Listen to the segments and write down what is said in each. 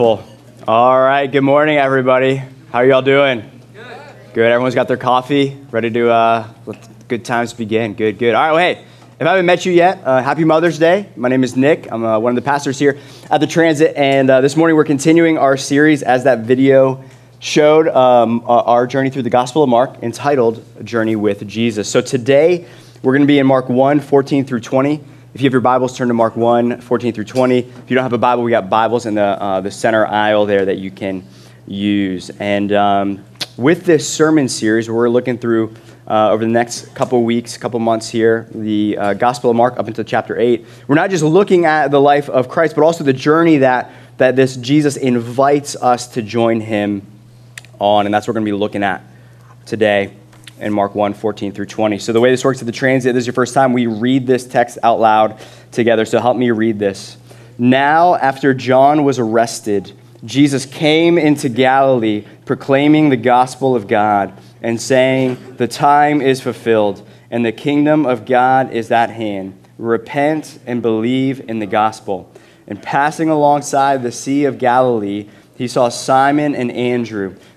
All right. Good morning, everybody. How are y'all doing? Good. Good. Everyone's got their coffee, ready to uh, let good times begin. Good. Good. All right. Well, hey, if I haven't met you yet, uh, happy Mother's Day. My name is Nick. I'm uh, one of the pastors here at the Transit, and uh, this morning we're continuing our series as that video showed um, our journey through the Gospel of Mark, entitled "Journey with Jesus." So today we're going to be in Mark 1, 14 through 20. If you have your Bibles, turn to Mark 1, 14 through 20. If you don't have a Bible, we got Bibles in the, uh, the center aisle there that you can use. And um, with this sermon series, we're looking through uh, over the next couple weeks, couple months here, the uh, Gospel of Mark up until chapter 8. We're not just looking at the life of Christ, but also the journey that, that this Jesus invites us to join him on. And that's what we're going to be looking at today in Mark 1 14 through 20. So, the way this works at the transit, this is your first time, we read this text out loud together. So, help me read this. Now, after John was arrested, Jesus came into Galilee proclaiming the gospel of God and saying, The time is fulfilled and the kingdom of God is at hand. Repent and believe in the gospel. And passing alongside the Sea of Galilee, he saw Simon and Andrew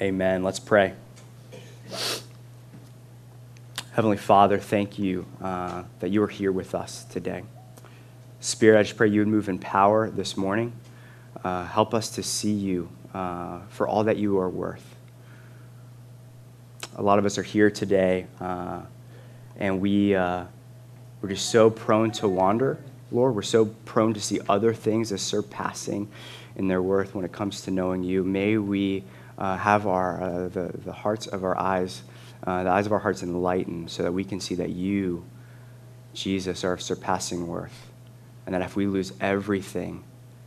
Amen. Let's pray. Heavenly Father, thank you uh, that you are here with us today. Spirit, I just pray you would move in power this morning. Uh, help us to see you uh, for all that you are worth. A lot of us are here today, uh, and we, uh, we're just so prone to wander, Lord. We're so prone to see other things as surpassing in their worth when it comes to knowing you. May we have our, uh, the, the hearts of our eyes, uh, the eyes of our hearts enlightened so that we can see that you, Jesus, are of surpassing worth. And that if we lose everything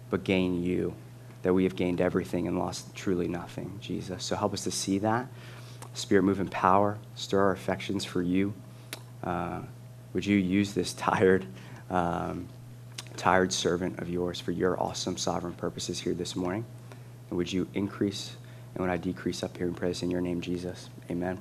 but gain you, that we have gained everything and lost truly nothing, Jesus. So help us to see that. Spirit, move in power, stir our affections for you. Uh, would you use this tired, um, tired servant of yours for your awesome sovereign purposes here this morning? And would you increase and when I decrease up here and praise in your name, Jesus. Amen.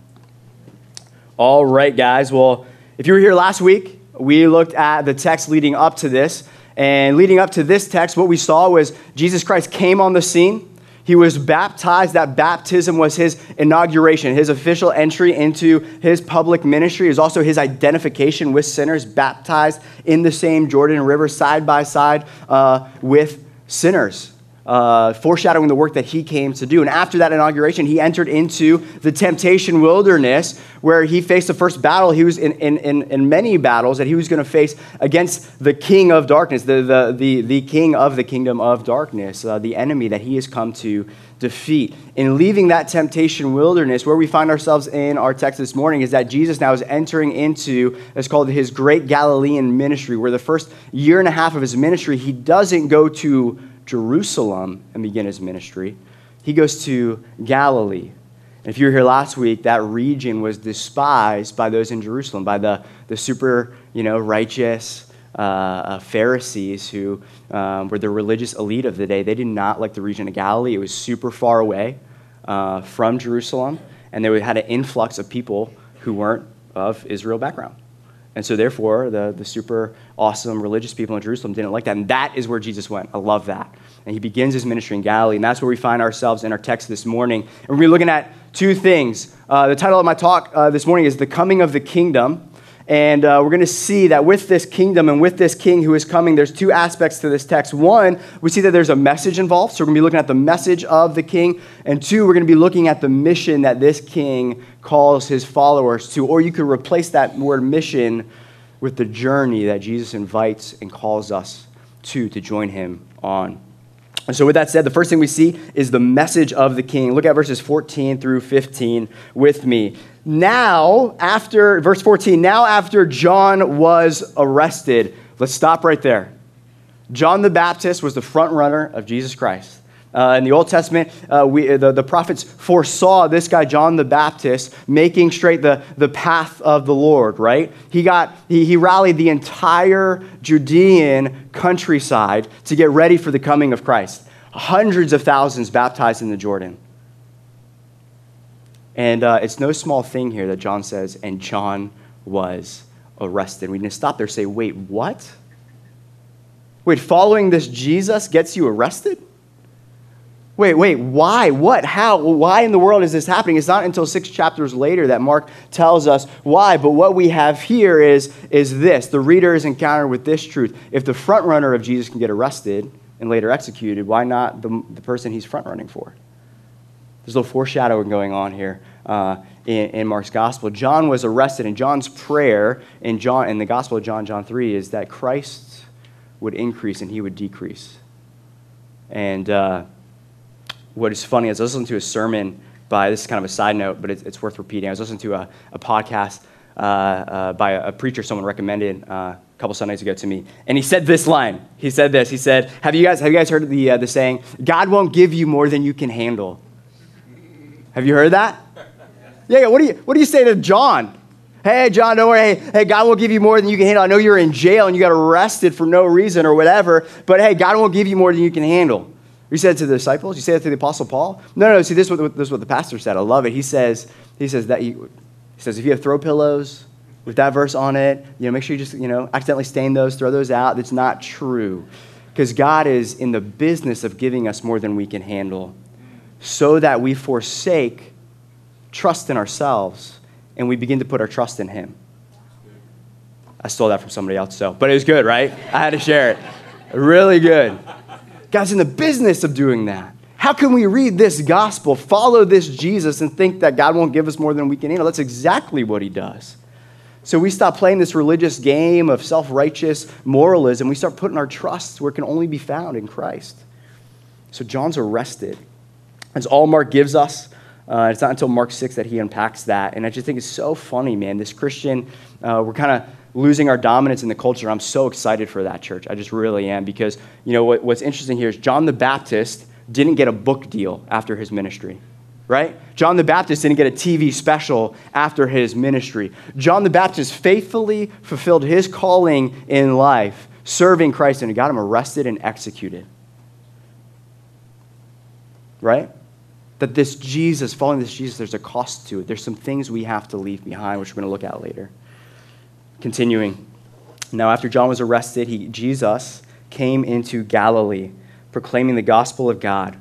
All right, guys. Well, if you were here last week, we looked at the text leading up to this. And leading up to this text, what we saw was Jesus Christ came on the scene. He was baptized. That baptism was his inauguration, his official entry into his public ministry. Is also his identification with sinners, baptized in the same Jordan River, side by side uh, with sinners uh, foreshadowing the work that he came to do. And after that inauguration, he entered into the temptation wilderness where he faced the first battle. He was in, in, in, in many battles that he was going to face against the king of darkness, the, the, the, the king of the kingdom of darkness, uh, the enemy that he has come to defeat. In leaving that temptation wilderness, where we find ourselves in our text this morning is that Jesus now is entering into, it's called his great Galilean ministry, where the first year and a half of his ministry, he doesn't go to Jerusalem and begin his ministry. He goes to Galilee. And if you were here last week, that region was despised by those in Jerusalem, by the, the super you know, righteous uh, uh, Pharisees who um, were the religious elite of the day. They did not like the region of Galilee. It was super far away uh, from Jerusalem, and they had an influx of people who weren't of Israel background. And so, therefore, the, the super awesome religious people in Jerusalem didn't like that. And that is where Jesus went. I love that. And he begins his ministry in Galilee. And that's where we find ourselves in our text this morning. And we're going to be looking at two things. Uh, the title of my talk uh, this morning is The Coming of the Kingdom. And uh, we're going to see that with this kingdom and with this king who is coming, there's two aspects to this text. One, we see that there's a message involved. So we're going to be looking at the message of the king. And two, we're going to be looking at the mission that this king calls his followers to. Or you could replace that word mission with the journey that Jesus invites and calls us to to join him on. And so, with that said, the first thing we see is the message of the king. Look at verses 14 through 15 with me. Now, after, verse 14, now after John was arrested, let's stop right there. John the Baptist was the front runner of Jesus Christ. Uh, in the Old Testament, uh, we, the, the prophets foresaw this guy, John the Baptist, making straight the, the path of the Lord, right? He, got, he, he rallied the entire Judean countryside to get ready for the coming of Christ. Hundreds of thousands baptized in the Jordan. And uh, it's no small thing here that John says, and John was arrested. We need to stop there say, wait, what? Wait, following this Jesus gets you arrested? Wait, wait, why? What? How? Why in the world is this happening? It's not until six chapters later that Mark tells us why. But what we have here is, is this the reader is encountered with this truth. If the front runner of Jesus can get arrested and later executed, why not the, the person he's front running for? There's a little foreshadowing going on here uh, in, in, Mark's gospel. John was arrested, and John's prayer in, John, in the gospel of John, John 3, is that Christ would increase and he would decrease. And. Uh, what is funny is I was listening to a sermon by, this is kind of a side note, but it's, it's worth repeating. I was listening to a, a podcast uh, uh, by a, a, preacher someone recommended uh, a couple Sundays ago to me. And he said this line. He said this. He said, Have you guys, have you guys heard the, uh, the saying, God won't give you more than you can handle? Have you heard that? Yeah, yeah. What do you, what do you say to John? Hey, John, don't worry. Hey, hey, God will give you more than you can handle. I know you're in jail and you got arrested for no reason or whatever, but hey, God won't give you more than you can handle. You said to the disciples? You that to the Apostle Paul? No, no, see, this is what, this is what the pastor said. I love it. He says, he says that he says if you have throw pillows with that verse on it, you know, make sure you just, you know, accidentally stain those, throw those out. That's not true. Because God is in the business of giving us more than we can handle so that we forsake trust in ourselves and we begin to put our trust in Him. I stole that from somebody else, so, but it was good, right? I had to share it. Really good. God's in the business of doing that. How can we read this gospel, follow this Jesus, and think that God won't give us more than we can handle? That's exactly what he does. So we stop playing this religious game of self righteous moralism. We start putting our trust where it can only be found in Christ. So John's arrested. That's all Mark gives us. Uh, it's not until Mark 6 that he unpacks that. And I just think it's so funny, man. This Christian, uh, we're kind of losing our dominance in the culture. I'm so excited for that church. I just really am because, you know, what, what's interesting here is John the Baptist didn't get a book deal after his ministry, right? John the Baptist didn't get a TV special after his ministry. John the Baptist faithfully fulfilled his calling in life, serving Christ, and got him arrested and executed. Right? That this Jesus, following this Jesus, there's a cost to it. There's some things we have to leave behind, which we're going to look at later. Continuing. Now, after John was arrested, he, Jesus came into Galilee, proclaiming the gospel of God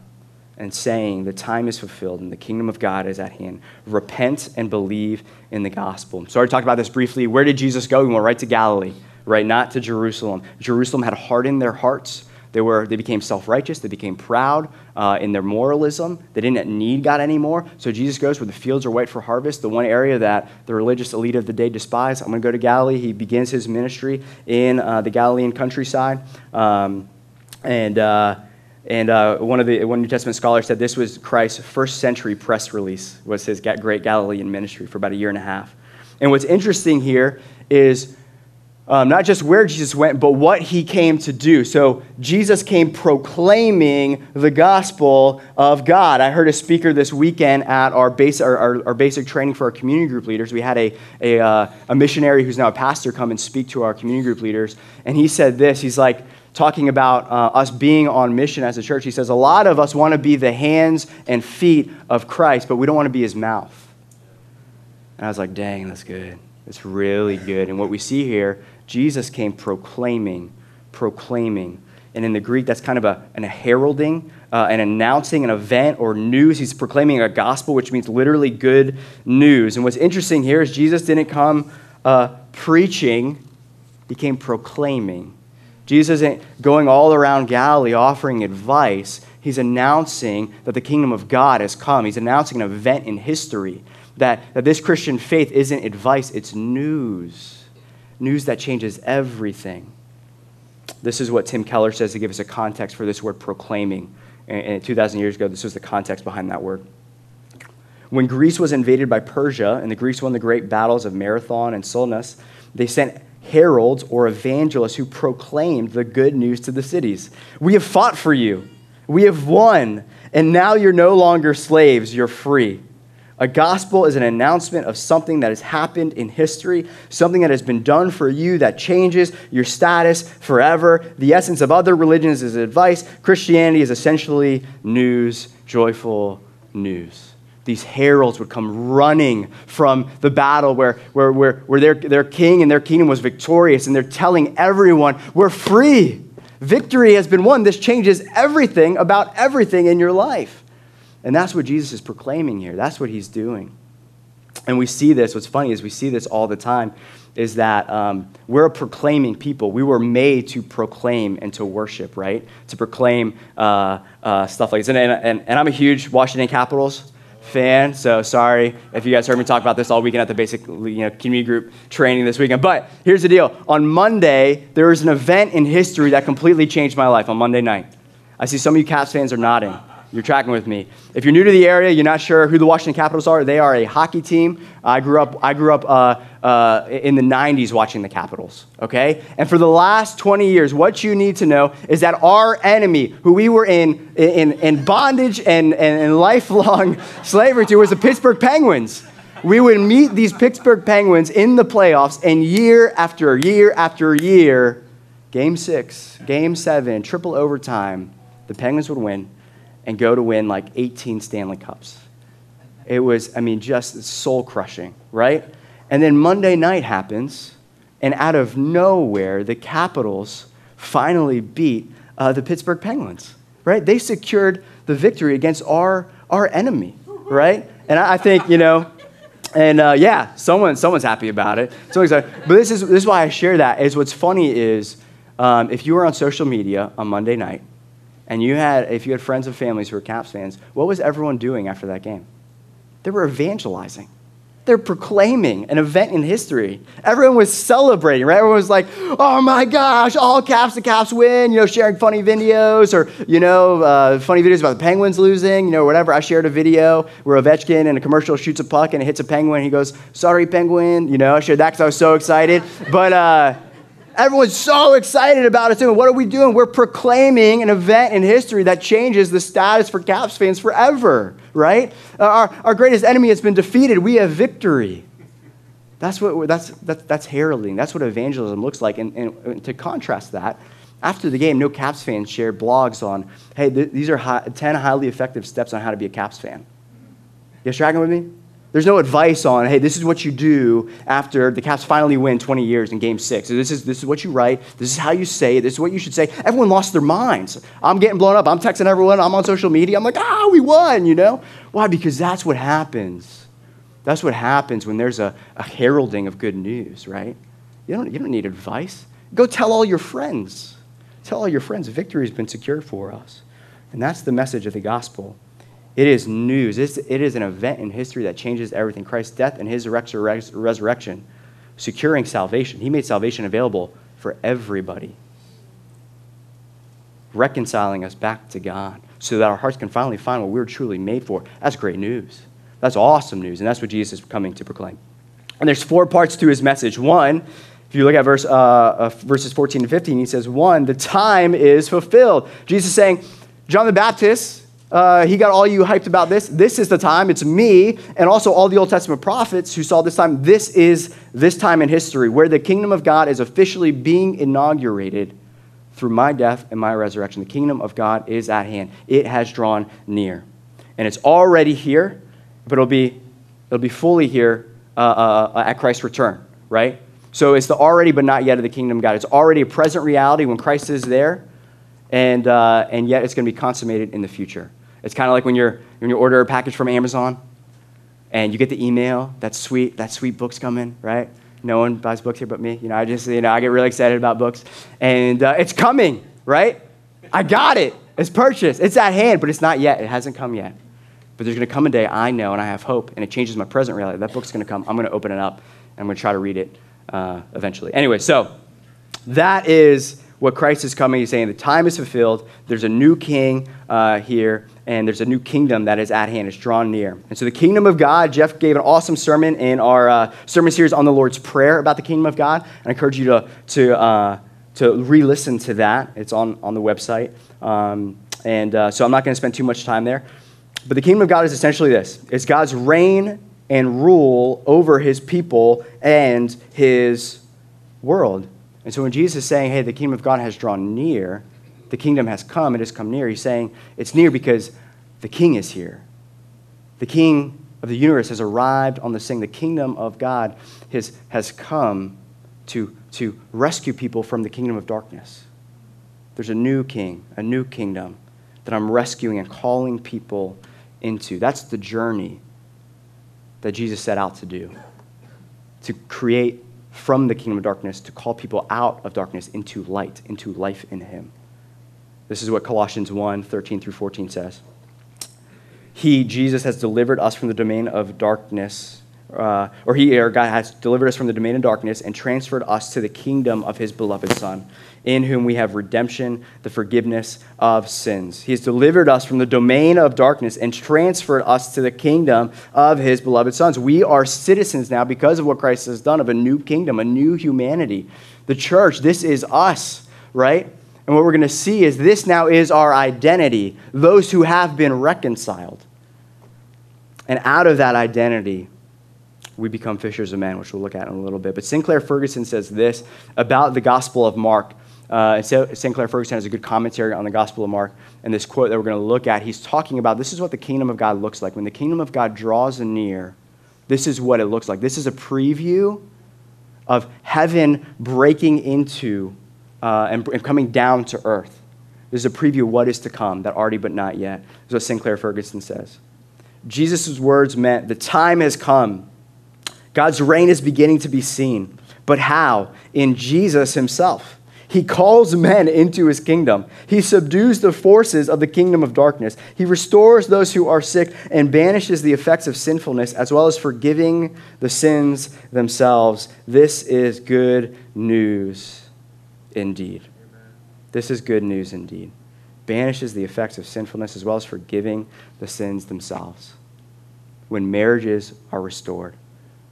and saying, The time is fulfilled and the kingdom of God is at hand. Repent and believe in the gospel. So I talked about this briefly. Where did Jesus go? He went right to Galilee, right? Not to Jerusalem. Jerusalem had hardened their hearts they, were, they became self righteous. They became proud uh, in their moralism. They didn't need God anymore. So Jesus goes where the fields are white for harvest, the one area that the religious elite of the day despised. I'm going to go to Galilee. He begins his ministry in uh, the Galilean countryside. Um, and uh, and uh, one of the one New Testament scholars said this was Christ's first century press release, was his great Galilean ministry for about a year and a half. And what's interesting here is um, not just where Jesus went, but what he came to do. So Jesus came proclaiming the gospel of God. I heard a speaker this weekend at our, base, our, our, our basic training for our community group leaders. We had a, a, uh, a missionary who's now a pastor come and speak to our community group leaders. And he said this He's like, talking about uh, us being on mission as a church. He says, A lot of us want to be the hands and feet of Christ, but we don't want to be his mouth. And I was like, Dang, that's good. It's really good. And what we see here Jesus came proclaiming, proclaiming. And in the Greek, that's kind of a, an, a heralding, uh, an announcing an event or news. He's proclaiming a gospel, which means literally good news. And what's interesting here is Jesus didn't come uh, preaching, he came proclaiming. Jesus isn't going all around Galilee offering advice. He's announcing that the kingdom of God has come. He's announcing an event in history that, that this Christian faith isn't advice, it's news news that changes everything. This is what Tim Keller says to give us a context for this word proclaiming. And 2,000 years ago, this was the context behind that word. When Greece was invaded by Persia and the Greeks won the great battles of Marathon and Salamis, they sent heralds or evangelists who proclaimed the good news to the cities. We have fought for you. We have won, and now you're no longer slaves, you're free. A gospel is an announcement of something that has happened in history, something that has been done for you that changes your status forever. The essence of other religions is advice. Christianity is essentially news, joyful news. These heralds would come running from the battle where, where, where, where their, their king and their kingdom was victorious, and they're telling everyone, We're free. Victory has been won. This changes everything about everything in your life. And that's what Jesus is proclaiming here. That's what he's doing. And we see this. What's funny is we see this all the time is that um, we're a proclaiming people. We were made to proclaim and to worship, right? To proclaim uh, uh, stuff like this. And, and, and I'm a huge Washington Capitals fan, so sorry if you guys heard me talk about this all weekend at the basic you know, community group training this weekend. But here's the deal on Monday, there was an event in history that completely changed my life on Monday night. I see some of you Caps fans are nodding. You're tracking with me. If you're new to the area, you're not sure who the Washington Capitals are. They are a hockey team. I grew up. I grew up uh, uh, in the '90s watching the Capitals. Okay, and for the last 20 years, what you need to know is that our enemy, who we were in in, in bondage and, and, and lifelong slavery to, was the Pittsburgh Penguins. We would meet these Pittsburgh Penguins in the playoffs, and year after year after year, Game Six, Game Seven, triple overtime, the Penguins would win and go to win like 18 Stanley Cups. It was, I mean, just soul crushing, right? And then Monday night happens, and out of nowhere, the Capitals finally beat uh, the Pittsburgh Penguins, right? They secured the victory against our, our enemy, right? And I, I think, you know, and uh, yeah, someone, someone's happy about it. Someone's but this is, this is why I share that, is what's funny is um, if you were on social media on Monday night, and you had, if you had friends and families who were Caps fans, what was everyone doing after that game? They were evangelizing. They're proclaiming an event in history. Everyone was celebrating, right? Everyone was like, oh my gosh, all Caps, the Caps win, you know, sharing funny videos or, you know, uh, funny videos about the Penguins losing, you know, whatever. I shared a video where Ovechkin in a commercial shoots a puck and it hits a penguin. He goes, sorry, Penguin. You know, I shared that because I was so excited. But, uh, Everyone's so excited about it. What are we doing? We're proclaiming an event in history that changes the status for Caps fans forever, right? Uh, our, our greatest enemy has been defeated. We have victory. That's, what, that's, that's, that's heralding. That's what evangelism looks like. And, and, to contrast that, after the game, no Caps fans shared blogs on, hey, th- these are high, 10 highly effective steps on how to be a Caps fan. You guys tracking with me? There's no advice on, hey, this is what you do after the Caps finally win 20 years in game six. This is, this is what you write. This is how you say it. This is what you should say. Everyone lost their minds. I'm getting blown up. I'm texting everyone. I'm on social media. I'm like, ah, we won, you know? Why? Because that's what happens. That's what happens when there's a, a heralding of good news, right? You don't, you don't need advice. Go tell all your friends. Tell all your friends victory has been secured for us. And that's the message of the gospel. It is news. It's, it is an event in history that changes everything. Christ's death and his resurrection, securing salvation. He made salvation available for everybody, reconciling us back to God so that our hearts can finally find what we were truly made for. That's great news. That's awesome news, and that's what Jesus is coming to proclaim. And there's four parts to his message. One, if you look at verse, uh, uh, verses 14 and 15, he says, One, the time is fulfilled. Jesus is saying, John the Baptist uh, he got all you hyped about this. This is the time. It's me and also all the Old Testament prophets who saw this time. This is this time in history where the kingdom of God is officially being inaugurated through my death and my resurrection. The kingdom of God is at hand. It has drawn near. And it's already here, but it'll be, it'll be fully here uh, uh, uh at Christ's return, right? So it's the already but not yet of the kingdom of God. It's already a present reality when Christ is there, and, uh, and yet it's going to be consummated in the future. It's kind of like when you're when you order a package from Amazon and you get the email, that sweet, that sweet book's coming, right? No one buys books here but me. You know, I just, you know, I get really excited about books. And uh, it's coming, right? I got it. It's purchased. It's at hand, but it's not yet. It hasn't come yet. But there's going to come a day, I know, and I have hope, and it changes my present reality. That book's going to come. I'm going to open it up, and I'm going to try to read it uh, eventually. Anyway, so that is what Christ is coming. He's saying the time is fulfilled. There's a new king uh, here, and there's a new kingdom that is at hand. It's drawn near. And so the kingdom of God, Jeff gave an awesome sermon in our uh, sermon series on the Lord's Prayer about the kingdom of God. And I encourage you to, to, uh, to re listen to that. It's on, on the website. Um, And uh, so I'm not going to spend too much time there. But the kingdom of God is essentially this it's God's reign and rule over his people and his world. And so when Jesus is saying, hey, the kingdom of God has drawn near, the kingdom has come, it has come near, he's saying it's near because the king is here. The king of the universe has arrived on the scene. The kingdom of God has, has come to, to rescue people from the kingdom of darkness. There's a new king, a new kingdom that I'm rescuing and calling people into. That's the journey that Jesus set out to do to create from the kingdom of darkness, to call people out of darkness into light, into life in Him. This is what Colossians 1 13 through 14 says. He, Jesus, has delivered us from the domain of darkness uh, or he or God has delivered us from the domain of darkness and transferred us to the kingdom of his beloved Son, in whom we have redemption, the forgiveness of sins. He has delivered us from the domain of darkness and transferred us to the kingdom of his beloved sons. We are citizens now because of what Christ has done of a new kingdom, a new humanity. The church, this is us, right? And what we're going to see is this now is our identity, those who have been reconciled. And out of that identity, we become fishers of men, which we'll look at in a little bit. But Sinclair Ferguson says this about the Gospel of Mark. Uh, Sinclair Ferguson has a good commentary on the Gospel of Mark. And this quote that we're going to look at, he's talking about this is what the kingdom of God looks like. When the kingdom of God draws near, this is what it looks like. This is a preview of heaven breaking into uh, and, and coming down to earth. This is a preview of what is to come, that already but not yet. Is what Sinclair Ferguson says. Jesus' words meant the time has come God's reign is beginning to be seen. But how? In Jesus himself. He calls men into his kingdom. He subdues the forces of the kingdom of darkness. He restores those who are sick and banishes the effects of sinfulness, as well as forgiving the sins themselves. This is good news indeed. This is good news indeed. Banishes the effects of sinfulness, as well as forgiving the sins themselves. When marriages are restored,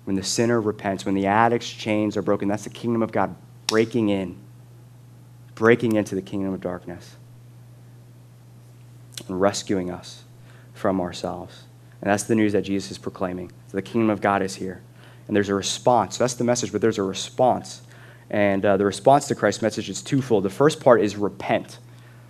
when the sinner repents, when the addict's chains are broken, that's the kingdom of God breaking in, breaking into the kingdom of darkness, and rescuing us from ourselves. And that's the news that Jesus is proclaiming. So the kingdom of God is here. And there's a response. So that's the message, but there's a response. And uh, the response to Christ's message is twofold. The first part is repent.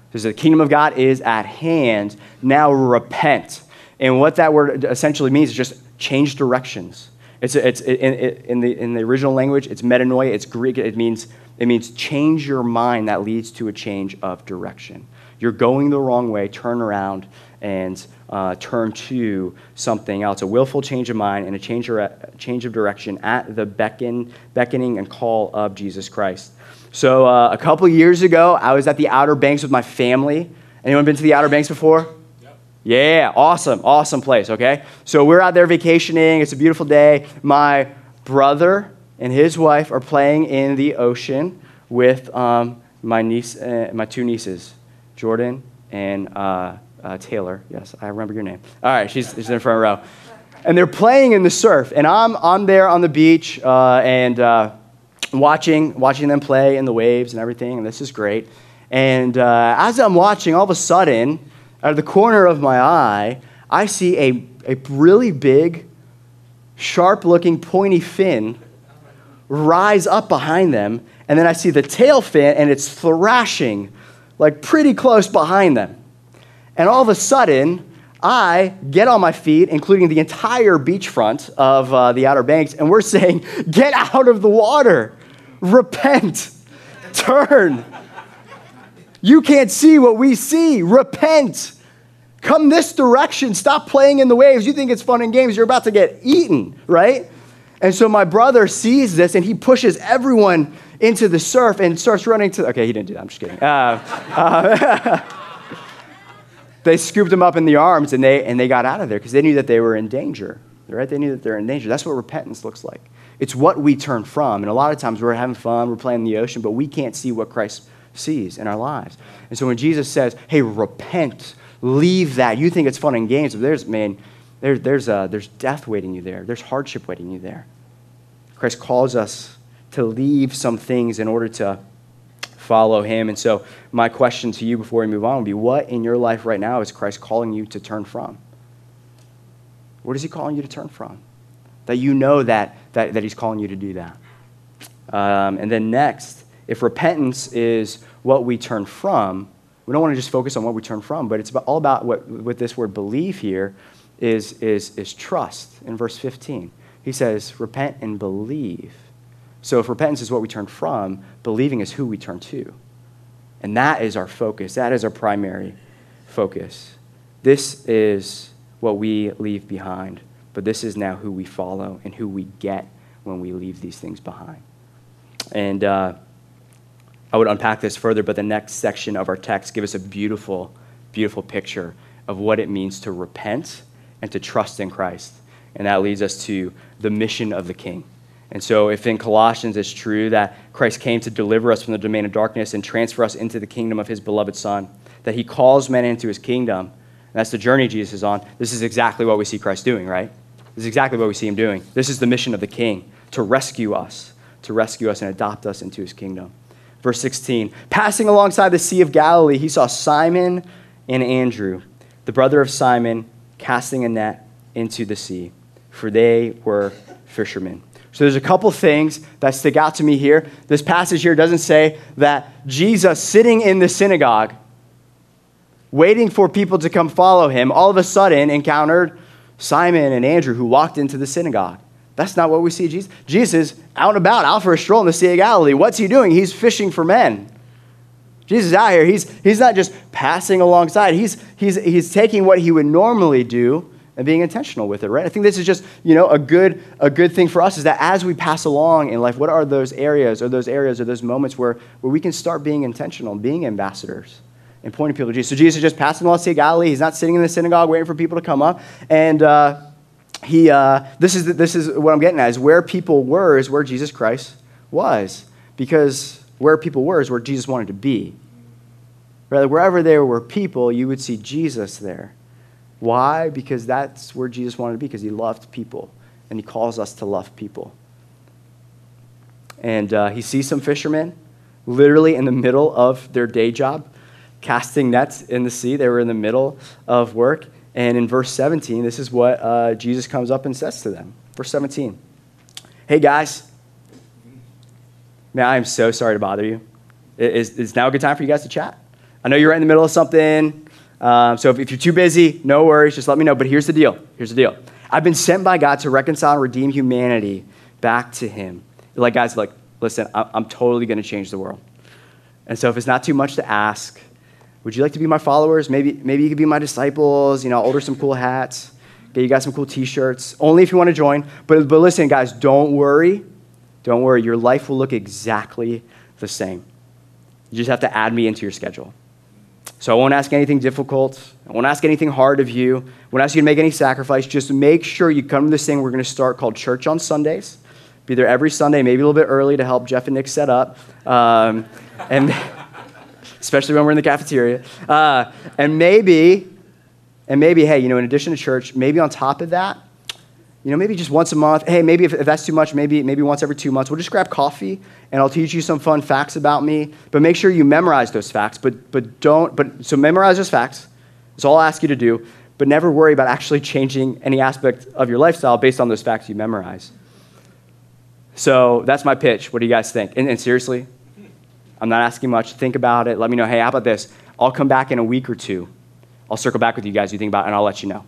Because the kingdom of God is at hand. Now repent. And what that word essentially means is just change directions. It's, it's in, in, the, in the original language, it's metanoia, it's Greek. It means, it means change your mind that leads to a change of direction. You're going the wrong way, turn around and uh, turn to something else. A willful change of mind and a change, of, change of direction at the beckon, beckoning and call of Jesus Christ. So uh, a couple years ago, I was at the Outer Banks with my family. Anyone been to the Outer Banks before? Yeah, awesome, awesome place, okay? So we're out there vacationing. It's a beautiful day. My brother and his wife are playing in the ocean with um, my niece, uh, my two nieces, Jordan and uh, uh, Taylor. Yes, I remember your name. All right, she's, she's in the front row. And they're playing in the surf, and I'm, I'm there on the beach uh, and uh, watching, watching them play in the waves and everything, and this is great. And uh, as I'm watching, all of a sudden, out of the corner of my eye, I see a, a really big, sharp looking, pointy fin rise up behind them. And then I see the tail fin, and it's thrashing like pretty close behind them. And all of a sudden, I get on my feet, including the entire beachfront of uh, the Outer Banks, and we're saying, Get out of the water, repent, turn. You can't see what we see. Repent. Come this direction. Stop playing in the waves. You think it's fun and games. You're about to get eaten, right? And so my brother sees this and he pushes everyone into the surf and starts running to. Okay, he didn't do that. I'm just kidding. Uh, uh, they scooped him up in the arms and they, and they got out of there because they knew that they were in danger, right? They knew that they're in danger. That's what repentance looks like. It's what we turn from. And a lot of times we're having fun, we're playing in the ocean, but we can't see what Christ sees in our lives. And so when Jesus says, hey, repent, leave that, you think it's fun and games, but there's, man, there, there's, uh, there's death waiting you there, there's hardship waiting you there. Christ calls us to leave some things in order to follow him. And so, my question to you before we move on would be what in your life right now is Christ calling you to turn from? What is he calling you to turn from? That you know that, that, that he's calling you to do that. Um, and then, next, if repentance is what we turn from, we don't want to just focus on what we turn from, but it's about, all about what, what this word believe here is, is, is trust in verse 15. He says, repent and believe. So if repentance is what we turn from, believing is who we turn to. And that is our focus. That is our primary focus. This is what we leave behind, but this is now who we follow and who we get when we leave these things behind. And uh, I would unpack this further, but the next section of our text gives us a beautiful, beautiful picture of what it means to repent and to trust in Christ. And that leads us to the mission of the King. And so, if in Colossians it's true that Christ came to deliver us from the domain of darkness and transfer us into the kingdom of his beloved Son, that he calls men into his kingdom, that's the journey Jesus is on, this is exactly what we see Christ doing, right? This is exactly what we see him doing. This is the mission of the King to rescue us, to rescue us and adopt us into his kingdom. Verse 16 Passing alongside the Sea of Galilee, he saw Simon and Andrew, the brother of Simon, casting a net into the sea, for they were fishermen. So there's a couple things that stick out to me here. This passage here doesn't say that Jesus sitting in the synagogue, waiting for people to come follow him, all of a sudden encountered Simon and Andrew who walked into the synagogue. That's not what we see Jesus. Jesus out and about, out for a stroll in the Sea of Galilee. What's he doing? He's fishing for men. Jesus is out here. He's, he's not just passing alongside. He's, he's, he's taking what he would normally do and being intentional with it, right? I think this is just, you know, a good, a good thing for us is that as we pass along in life, what are those areas or those areas or those moments where, where we can start being intentional, being ambassadors and pointing people to Jesus. So Jesus is just passing along the Sea of Galilee. He's not sitting in the synagogue waiting for people to come up. And uh, he, uh, this, is, this is what I'm getting at, is where people were is where Jesus Christ was. Because where people were is where Jesus wanted to be. Rather, wherever there were people, you would see Jesus there. Why? Because that's where Jesus wanted to be, because he loved people, and he calls us to love people. And uh, he sees some fishermen literally in the middle of their day job, casting nets in the sea. They were in the middle of work. And in verse 17, this is what uh, Jesus comes up and says to them. Verse 17 Hey, guys. Man, I am so sorry to bother you. Is, is now a good time for you guys to chat? I know you're right in the middle of something. Um, so if, if you're too busy, no worries, just let me know. But here's the deal. Here's the deal. I've been sent by God to reconcile and redeem humanity back to Him. Like, guys, like, listen, I'm totally going to change the world. And so if it's not too much to ask, would you like to be my followers? Maybe, maybe you could be my disciples. You know, I'll order some cool hats, get you guys some cool t-shirts. Only if you want to join. But, but listen, guys, don't worry. Don't worry. Your life will look exactly the same. You just have to add me into your schedule. So I won't ask anything difficult. I won't ask anything hard of you. I won't ask you to make any sacrifice. Just make sure you come to this thing we're going to start called Church on Sundays. Be there every Sunday, maybe a little bit early to help Jeff and Nick set up. Um, and especially when we're in the cafeteria. Uh, and maybe, and maybe, hey, you know, in addition to church, maybe on top of that, you know, maybe just once a month. Hey, maybe if, if, that's too much, maybe maybe once every two months. We'll just grab coffee and I'll teach you some fun facts about me. But make sure you memorize those facts. But but don't. But so memorize those facts. That's all I'll ask you to do. But never worry about actually changing any aspect of your lifestyle based on those facts you memorize. So that's my pitch. What do you guys think? And, and seriously, I'm not asking much. Think about it. Let me know. Hey, how about this? I'll come back in a week or two. I'll circle back with you guys. You think about it, and I'll let you know.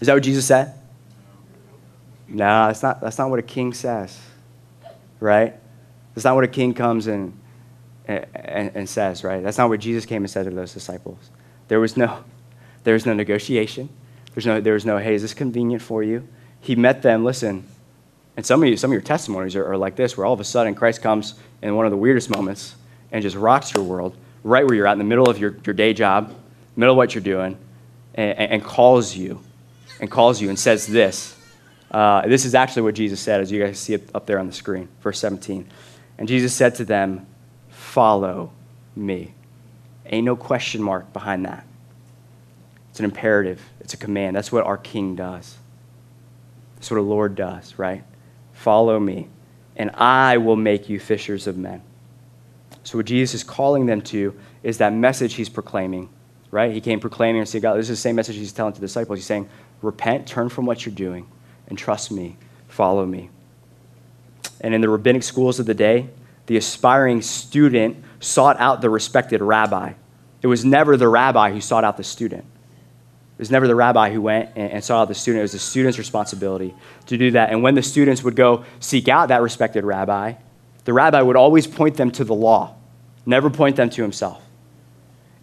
Is that what Jesus said? No, that's not, that's not what a king says, right? That's not what a king comes and, eh, and, and says, right? That's not what Jesus came and said to those disciples. There was no, there was no negotiation. There's no, there was no, hey, is this convenient for you? He met them, listen, and some of, you, some of your testimonies are, are like this, where all of a sudden Christ comes in one of the weirdest moments and just rocks your world right where you're at in the middle of your, your day job, middle of what you're doing, and, and calls you and calls you and says this uh, this is actually what Jesus said, as you guys see it up there on the screen, verse 17. And Jesus said to them, Follow me. Ain't no question mark behind that. It's an imperative, it's a command. That's what our King does. That's what a Lord does, right? Follow me, and I will make you fishers of men. So, what Jesus is calling them to is that message he's proclaiming, right? He came proclaiming and saying, God, this is the same message he's telling to the disciples. He's saying, repent, turn from what you're doing, and trust me, follow me. And in the rabbinic schools of the day, the aspiring student sought out the respected rabbi. It was never the rabbi who sought out the student. It was never the rabbi who went and, sought out the student. It was the student's responsibility to do that. And when the students would go seek out that respected rabbi, the rabbi would always point them to the law, never point them to himself.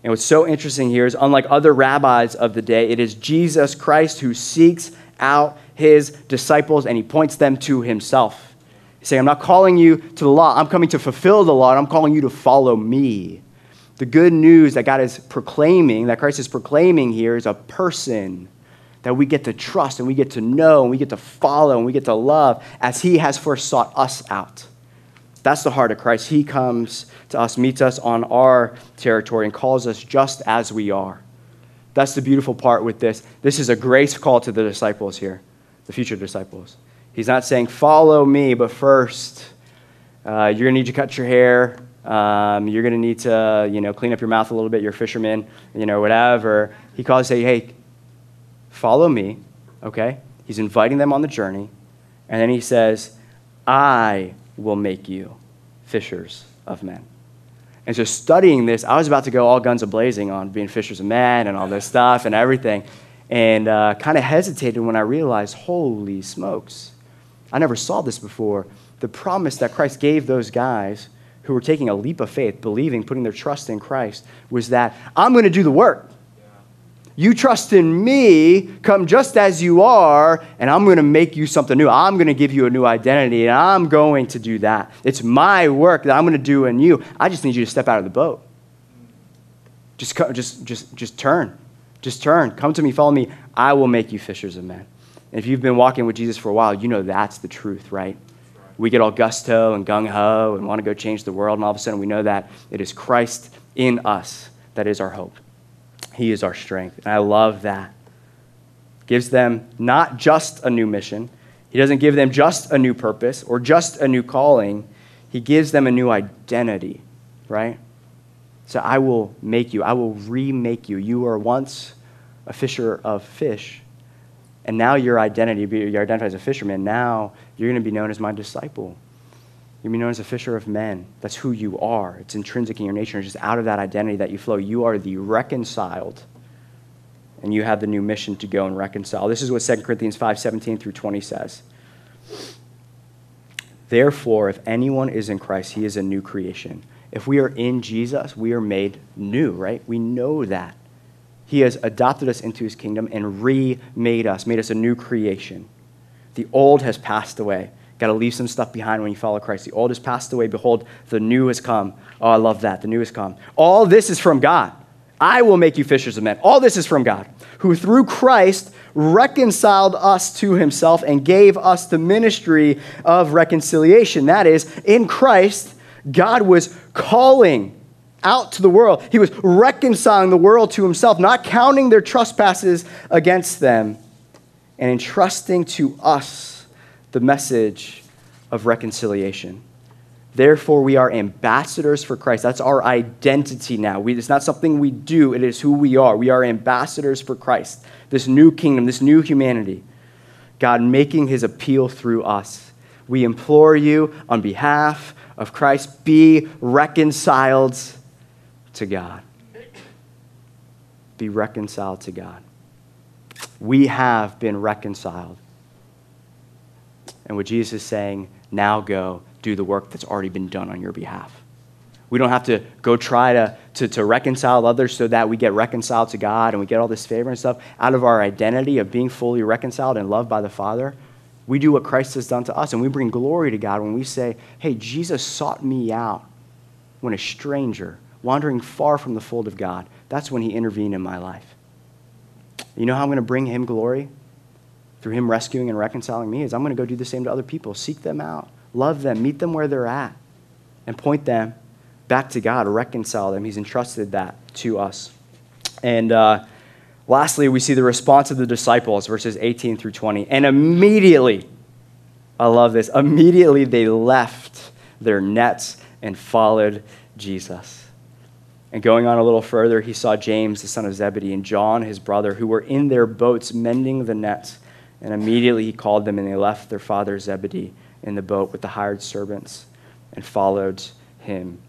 And what's so interesting here is, unlike other rabbis of the day, it is Jesus Christ who seeks out his disciples and he points them to himself. He's saying, I'm not calling you to the law, I'm coming to fulfill the law, and I'm calling you to follow me. The good news that God is proclaiming, that Christ is proclaiming here, is a person that we get to trust and we get to know and we get to follow and we get to love as he has first sought us out. That's the heart of Christ. He comes to us, meets us on our territory, and calls us just as we are. That's the beautiful part with this. This is a grace call to the disciples here, the future disciples. He's not saying, follow me, but first, uh, you're going to need to cut your hair. Um, you're going to need to, you know, clean up your mouth a little bit. You're a fisherman, you know, whatever. He calls, say, hey, follow me, okay? He's inviting them on the journey. And then he says, I will make you fishers of men. And so, studying this, I was about to go all guns a blazing on being fishers of men and all this stuff and everything, and uh, kind of hesitated when I realized, holy smokes, I never saw this before. The promise that Christ gave those guys who were taking a leap of faith, believing, putting their trust in Christ, was that I'm going to do the work. You trust in me, come just as you are, and I'm going to make you something new. I'm going to give you a new identity, and I'm going to do that. It's my work that I'm going to do in you. I just need you to step out of the boat. Just, just, just, just turn. Just turn. Come to me, follow me. I will make you fishers of men. And if you've been walking with Jesus for a while, you know that's the truth, right? We get all gusto and gung ho and want to go change the world, and all of a sudden we know that it is Christ in us that is our hope. He is our strength. And I love that. Gives them not just a new mission, He doesn't give them just a new purpose or just a new calling. He gives them a new identity, right? So I will make you, I will remake you. You were once a fisher of fish, and now your identity, you're identified as a fisherman. Now you're going to be known as my disciple. You'll be known as a fisher of men. That's who you are. It's intrinsic in your nature. It's just out of that identity that you flow. You are the reconciled, and you have the new mission to go and reconcile. This is what 2 Corinthians 5 17 through 20 says. Therefore, if anyone is in Christ, he is a new creation. If we are in Jesus, we are made new, right? We know that. He has adopted us into his kingdom and remade us, made us a new creation. The old has passed away. Got to leave some stuff behind when you follow Christ. The old has passed away. Behold, the new has come. Oh, I love that. The new has come. All this is from God. I will make you fishers of men. All this is from God, who through Christ reconciled us to himself and gave us the ministry of reconciliation. That is, in Christ, God was calling out to the world. He was reconciling the world to himself, not counting their trespasses against them, and entrusting to us the message of reconciliation. Therefore, we are ambassadors for Christ. That's our identity now. We, it's not something we do, it is who we are. We are ambassadors for Christ, this new kingdom, this new humanity. God making his appeal through us. We implore you on behalf of Christ, be reconciled to God. Be reconciled to God. We have been reconciled. And what Jesus is saying, now go do the work that's already been done on your behalf. We don't have to go try to, to, to, reconcile others so that we get reconciled to God and we get all this favor and stuff. Out of our identity of being fully reconciled and loved by the Father, we do what Christ has done to us and we bring glory to God when we say, hey, Jesus sought me out when a stranger, wandering far from the fold of God, that's when he intervened in my life. You know how I'm going to bring him glory? through Him rescuing and reconciling me is I'm going to go do the same to other people. Seek them out, love them, meet them where they're at, and point them back to God, reconcile them. He's entrusted that to us. And uh, lastly, we see the response of the disciples, verses 18 through 20. And immediately, I love this, immediately they left their nets and followed Jesus. And going on a little further, he saw James, the son of Zebedee, and John, his brother, who were in their boats mending the nets. And immediately he called them, and they left their father Zebedee in the boat with the hired servants and followed him.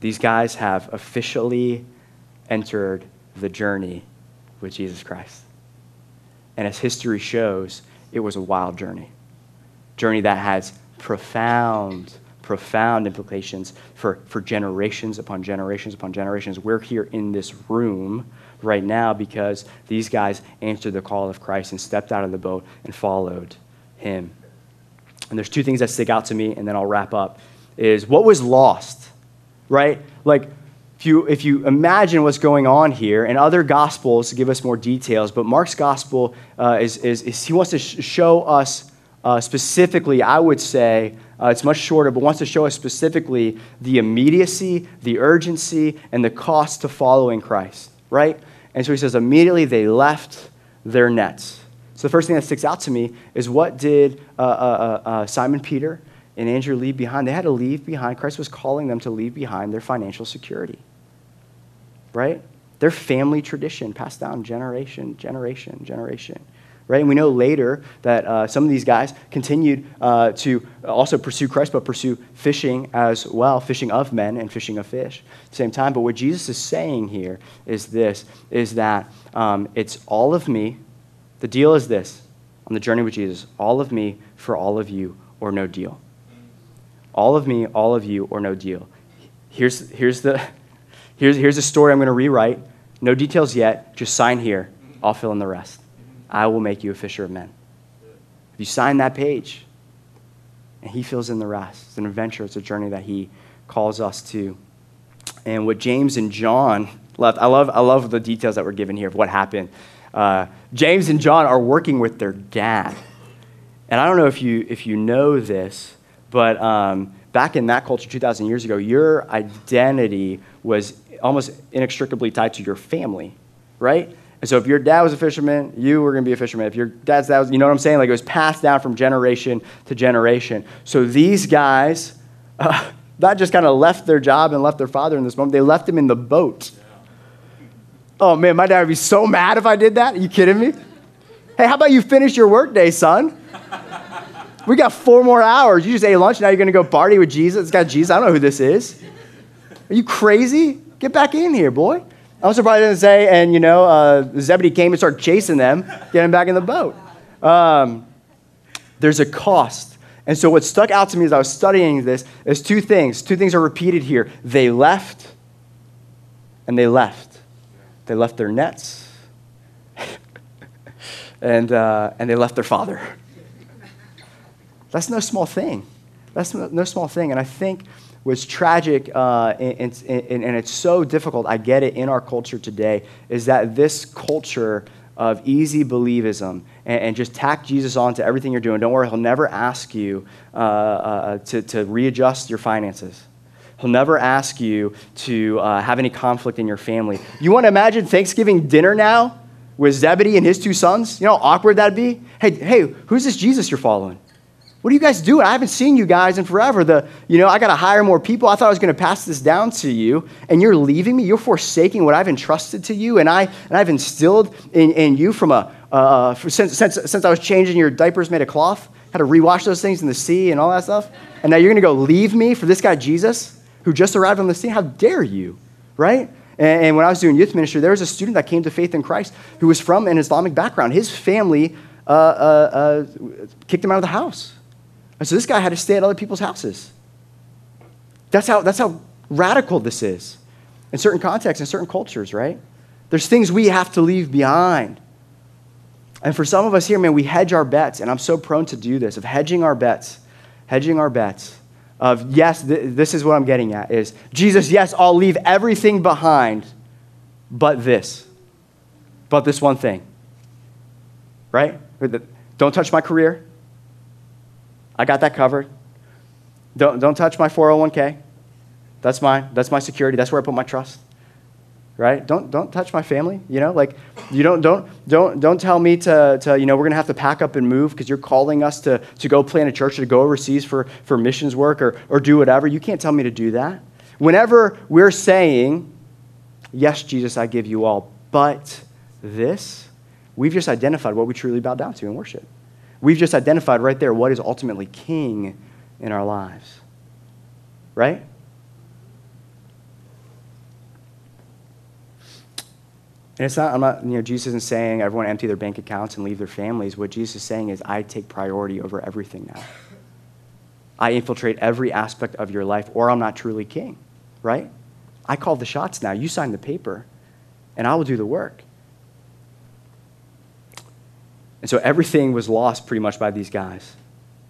These guys have officially entered the journey with Jesus Christ. And as history shows, it was a wild journey. Journey that has profound, profound implications for, for generations upon generations upon generations. We're here in this room right now because these guys answered the call of Christ and stepped out of the boat and followed him. And there's two things that stick out to me, and then I'll wrap up. Is what was lost, right? Like, if you, if you imagine what's going on here, and other gospels give us more details, but Mark's gospel uh, is, is, is, he wants to sh- show us uh, specifically, I would say, uh, it's much shorter, but wants to show us specifically the immediacy, the urgency, and the cost to following Christ, right? And so he says, immediately they left their nets. So the first thing that sticks out to me is what did uh, uh, uh, uh Simon Peter and Andrew leave behind? They had to leave behind. Christ was calling them to leave behind their financial security, right? Their family tradition passed down generation, generation, generation. Right? And we know later that uh, some of these guys continued uh, to also pursue Christ, but pursue fishing as well, fishing of men and fishing of fish at the same time. But what Jesus is saying here is this, is that um, it's all of me. The deal is this on the journey with Jesus, all of me for all of you or no deal. All of me, all of you, or no deal. Here's, here's, the, here's, here's the story I'm going to rewrite. No details yet. Just sign here. I'll fill in the rest. I will make you a fisher of men. If you sign that page, and he fills in the rest. It's an adventure, it's a journey that he calls us to. And what James and John left, I love, I love the details that were given here of what happened. Uh, James and John are working with their dad. And I don't know if you, if you know this, but um, back in that culture 2,000 years ago, your identity was almost inextricably tied to your family, right? And so if your dad was a fisherman, you were going to be a fisherman. If your dad's dad was, you know what I'm saying? Like it was passed down from generation to generation. So these guys uh, not just kind of left their job and left their father in this moment, they left him in the boat. Oh man, my dad would be so mad if I did that. Are you kidding me? Hey, how about you finish your workday, son? We got four more hours. You just ate lunch. Now you're going to go party with Jesus. It's got Jesus. I don't know who this is. Are you crazy? Get back in here, boy. I'm surprised he didn't say, and you know, uh, Zebedee came and started chasing them, getting back in the boat. Um, there's a cost. And so what stuck out to me as I was studying this is two things. Two things are repeated here. They left, and they left. They left their nets, and, uh, and they left their father. That's no small thing. That's no small thing. And I think what's tragic uh, and, and, and it's so difficult, I get it, in our culture today, is that this culture of easy believism and, and, just tack Jesus on to everything you're doing. Don't worry, he'll never ask you uh, uh, to, to readjust your finances. He'll never ask you to uh, have any conflict in your family. You want to imagine Thanksgiving dinner now with Zebedee and his two sons? You know how awkward that'd be? Hey, hey, who's this Jesus you're following? What are you guys doing? I haven't seen you guys in forever. The, you know, I got to hire more people. I thought I was going to pass this down to you, and you're leaving me. You're forsaking what I've entrusted to you, and, I, and I've instilled in, in you from a, uh, since, since, since I was changing your diapers made of cloth, had to rewash those things in the sea and all that stuff. And now you're going to go leave me for this guy, Jesus, who just arrived on the scene? How dare you, right? And, and when I was doing youth ministry, there was a student that came to faith in Christ who was from an Islamic background. His family uh, uh, uh kicked him out of the house and so this guy had to stay at other people's houses. That's how, that's how radical this is in certain contexts, in certain cultures, right? There's things we have to leave behind. And for some of us here, man, we hedge our bets, and I'm so prone to do this, of hedging our bets, hedging our bets of, yes, th- this is what I'm getting at, is Jesus, yes, I'll leave everything behind, but this, but this one thing, right? Don't touch my career. I got that covered. Don't, don't touch my 401k. That's mine. That's my security. That's where I put my trust. Right? Don't, don't touch my family. You know, like, you don't, don't, don't, don't tell me to, to, you know, we're going to have to pack up and move because you're calling us to, to go plant a church or to go overseas for, for missions work or, or do whatever. You can't tell me to do that. Whenever we're saying, Yes, Jesus, I give you all, but this, we've just identified what we truly bow down to in worship. We've just identified right there what is ultimately king in our lives. Right? And it's not, I'm not, you know, Jesus isn't saying everyone empty their bank accounts and leave their families. What Jesus is saying is, I take priority over everything now. I infiltrate every aspect of your life, or I'm not truly king, right? I call the shots now. You sign the paper, and I will do the work. And so everything was lost pretty much by these guys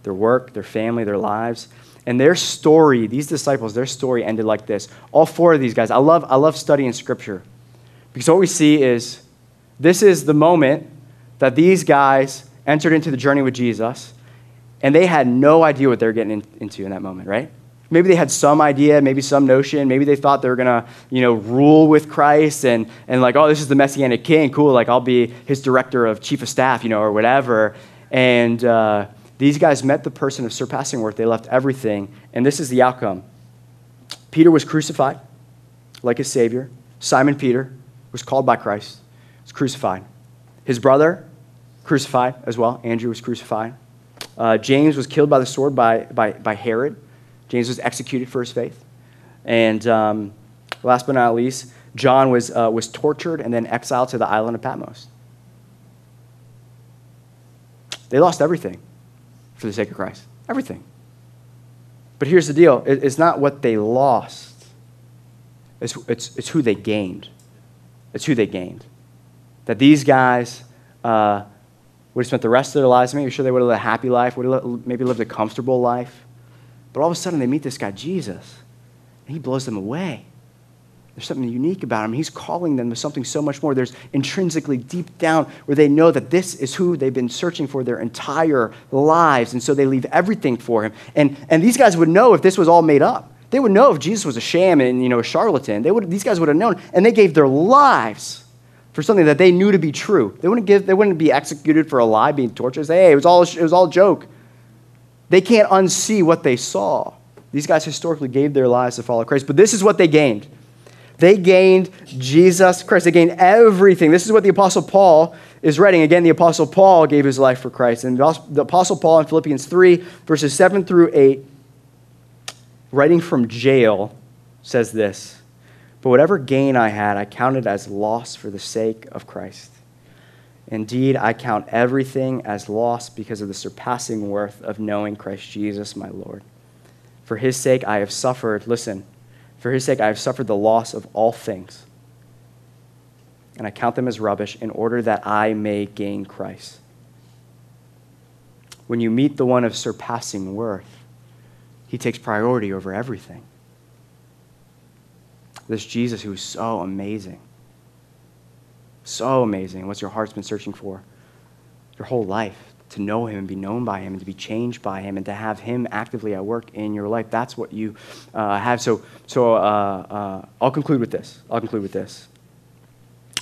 their work, their family, their lives. And their story, these disciples, their story ended like this. All four of these guys, I love, I love studying scripture because what we see is this is the moment that these guys entered into the journey with Jesus, and they had no idea what they were getting in, into in that moment, right? Maybe they had some idea, maybe some notion. Maybe they thought they were to, you know, rule with Christ and, and like, oh, this is the Messianic king. Cool. Like, I'll be his director of chief of staff, you know, or whatever. And uh, these guys met the person of surpassing worth. They left everything. And this is the outcome Peter was crucified like his Savior. Simon Peter was called by Christ, was crucified. His brother, crucified as well. Andrew was crucified. Uh, James was killed by the sword by, by, by Herod. James was executed for his faith. And um, last but not least, John was, uh, was tortured and then exiled to the island of Patmos. They lost everything for the sake of Christ. Everything. But here's the deal it's not what they lost, it's, it's, it's who they gained. It's who they gained. That these guys uh, would have spent the rest of their lives, maybe sure they would have lived a happy life, would have maybe lived a comfortable life. But all of a sudden, they meet this guy, Jesus, and he blows them away. There's something unique about him. He's calling them to something so much more. There's intrinsically deep down where they know that this is who they've been searching for their entire lives. And so they leave everything for him. And, and these guys would know if this was all made up. They would know if Jesus was a sham and you know, a charlatan. They would, these guys would have known. And they gave their lives for something that they knew to be true. They wouldn't, give, they wouldn't be executed for a lie, being tortured. Say, hey, it was all, it was all joke. They can't unsee what they saw. These guys historically gave their lives to follow Christ, but this is what they gained. They gained Jesus Christ. They gained everything. This is what the Apostle Paul is writing. Again, the Apostle Paul gave his life for Christ. And the Apostle Paul in Philippians 3, verses 7 through 8, writing from jail, says this But whatever gain I had, I counted as loss for the sake of Christ. Indeed, I count everything as loss because of the surpassing worth of knowing Christ Jesus, my Lord. For his sake, I have suffered, listen, for his sake, I have suffered the loss of all things. And I count them as rubbish in order that I may gain Christ. When you meet the one of surpassing worth, he takes priority over everything. This Jesus who is so amazing. So amazing. What's your heart's been searching for? Your whole life. To know him and be known by him and to be changed by him and to have him actively at work in your life. That's what you uh, have. So, so uh, uh, I'll conclude with this. I'll conclude with this.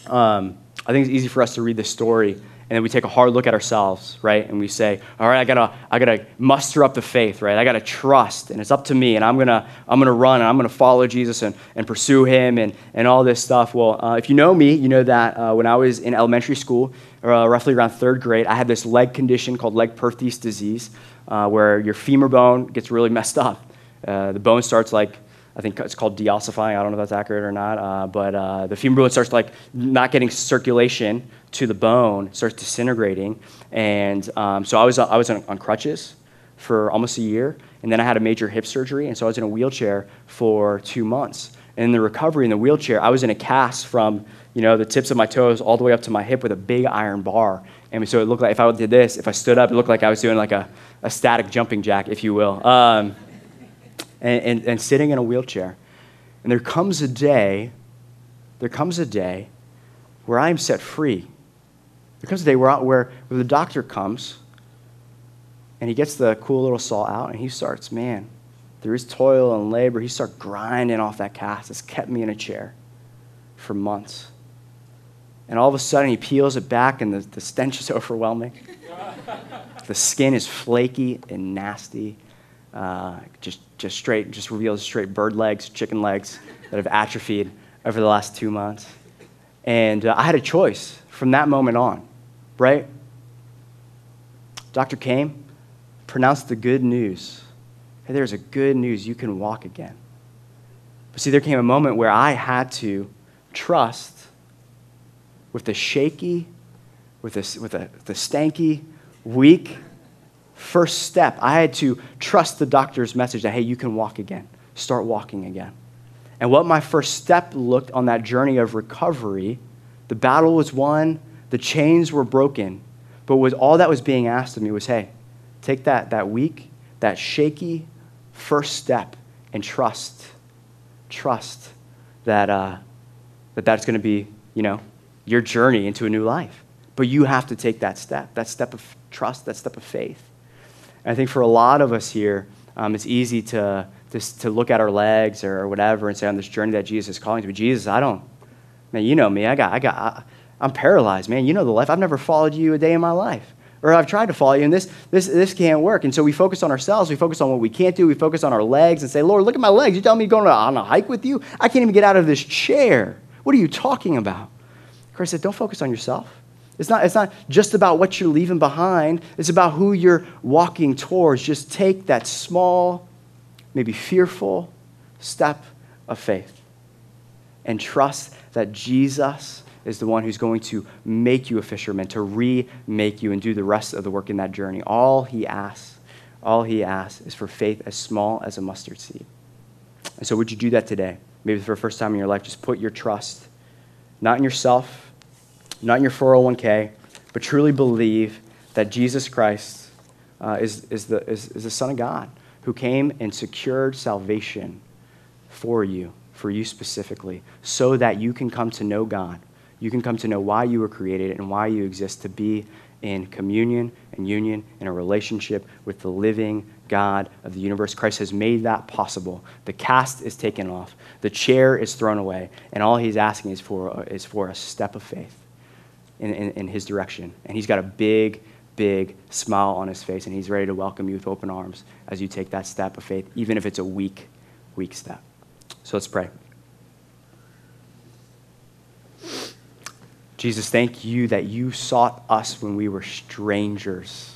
Um, I think it's easy for us to read this story and then we take a hard look at ourselves, right? And we say, all right, I gotta, I gotta muster up the faith, right? I gotta trust, and it's up to me, and I'm gonna, I'm gonna run, and I'm gonna follow Jesus and, and pursue Him, and, and all this stuff. Well, uh, if you know me, you know that uh, when I was in elementary school, uh, roughly around third grade, I had this leg condition called Legg-Perthes disease, uh, where your femur bone gets really messed up. Uh, the bone starts like I think it's called deossifying. I don't know if that's accurate or not. Uh, but uh, the femur bone starts like not getting circulation to the bone, starts disintegrating. And um, so I was, I was on, on, crutches for almost a year. And then I had a major hip surgery. And so I was in a wheelchair for two months. And in the recovery in the wheelchair, I was in a cast from you know, the tips of my toes all the way up to my hip with a big iron bar. And so it looked like if I did this, if I stood up, it looked like I was doing like a, a static jumping jack, if you will. Um, and, and, and sitting in a wheelchair. And there comes a day, there comes a day where I am set free. There comes a day where, where, where the doctor comes and he gets the cool little saw out and he starts, man, through his toil and labor, he starts grinding off that cast. It's kept me in a chair for months. And all of a sudden, he peels it back, and the, the stench is overwhelming. the skin is flaky and nasty. Uh, just, just straight, just reveals straight bird legs, chicken legs that have atrophied over the last two months. And uh, I had a choice from that moment on, right? Doctor came, pronounced the good news. Hey, there's a good news. You can walk again. But see, there came a moment where I had to trust with the shaky, with the, with the, the stanky, weak first step. I had to trust the doctor's message that, hey, you can walk again. Start walking again. And what my first step looked on that journey of recovery, the battle was won, the chains were broken, but was all that was being asked of me was, hey, take that, that weak, that shaky first step and trust, trust that, uh, that that's going to be, you know, your journey into a new life. But you have to take that step, that step of trust, that step of faith. And I think for a lot of us here, um, it's easy to, to, to look at our legs or whatever and say on this journey that Jesus is calling to me, Jesus, I don't, man, you know me. I got, I got, I, I'm paralyzed, man. You know the life. I've never followed you a day in my life. Or I've tried to follow you, and this, this, this can't work. And so we focus on ourselves. We focus on what we can't do. We focus on our legs and say, Lord, look at my legs. You tell me going on a hike with you? I can't even get out of this chair. What are you talking about? Christ said, don't focus on yourself. It's not, it's not just about what you're leaving behind, it's about who you're walking towards. Just take that small, maybe fearful step of faith and trust that Jesus is the one who's going to make you a fisherman, to remake you and do the rest of the work in that journey. All he asks, all he asks is for faith as small as a mustard seed. And so, would you do that today? Maybe for the first time in your life, just put your trust not in yourself, not in your 401k, but truly believe that Jesus Christ uh, is, is, the, is, is the Son of God who came and secured salvation for you, for you specifically, so that you can come to know God. You can come to know why you were created and why you exist to be in communion and union in a relationship with the living God of the universe. Christ has made that possible. The cast is taken off, the chair is thrown away, and all he's asking is for, is for a step of faith in, in, in his direction. And he's got a big, big smile on his face, and he's ready to welcome you with open arms as you take that step of faith, even if it's a weak, weak step. So let's pray. Jesus, thank you that you sought us when we were strangers.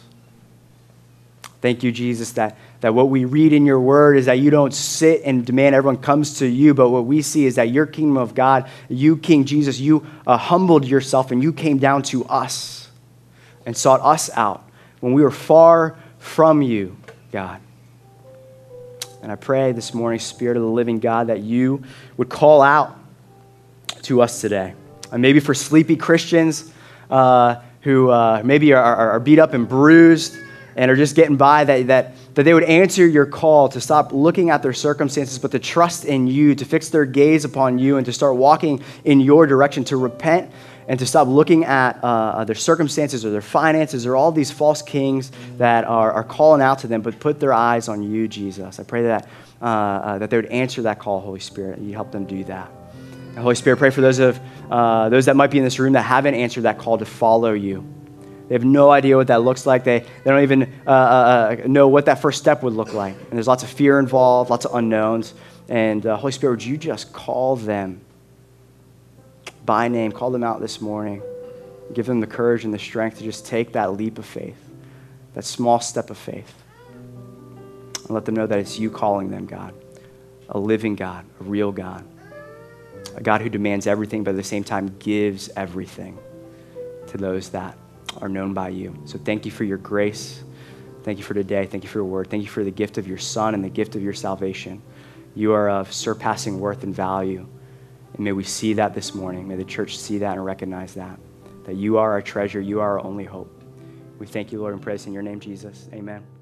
Thank you, Jesus, that, that what we read in your word is that you don't sit and demand everyone comes to you, but what we see is that your kingdom of God, you, King Jesus, you uh, humbled yourself and you came down to us and sought us out when we were far from you, God. And I pray this morning, Spirit of the living God, that you would call out to us today. And maybe for sleepy Christians uh, who uh, maybe are, are, beat up and bruised and are just getting by, that, that, that they would answer your call to stop looking at their circumstances, but to trust in you, to fix their gaze upon you, and to start walking in your direction, to repent and to stop looking at uh, their circumstances or their finances or all these false kings that are, are calling out to them, but put their eyes on you, Jesus. I pray that, uh, uh, that they would answer that call, Holy Spirit, and you help them do that. And Holy Spirit, pray for those, of, uh, those that might be in this room that haven't answered that call to follow you. They have no idea what that looks like. They, they don't even uh, uh, uh, know what that first step would look like. And there's lots of fear involved, lots of unknowns. And uh, Holy Spirit, would you just call them by name, call them out this morning, give them the courage and the strength to just take that leap of faith, that small step of faith, and let them know that it's you calling them, God, a living God, a real God, a God who demands everything, but at the same time gives everything to those that are known by you. So thank you for your grace. Thank you for today. Thank you for your word. Thank you for the gift of your Son and the gift of your salvation. You are of surpassing worth and value. And may we see that this morning. May the church see that and recognize that. That you are our treasure. You are our only hope. We thank you, Lord, and praise in your name, Jesus. Amen.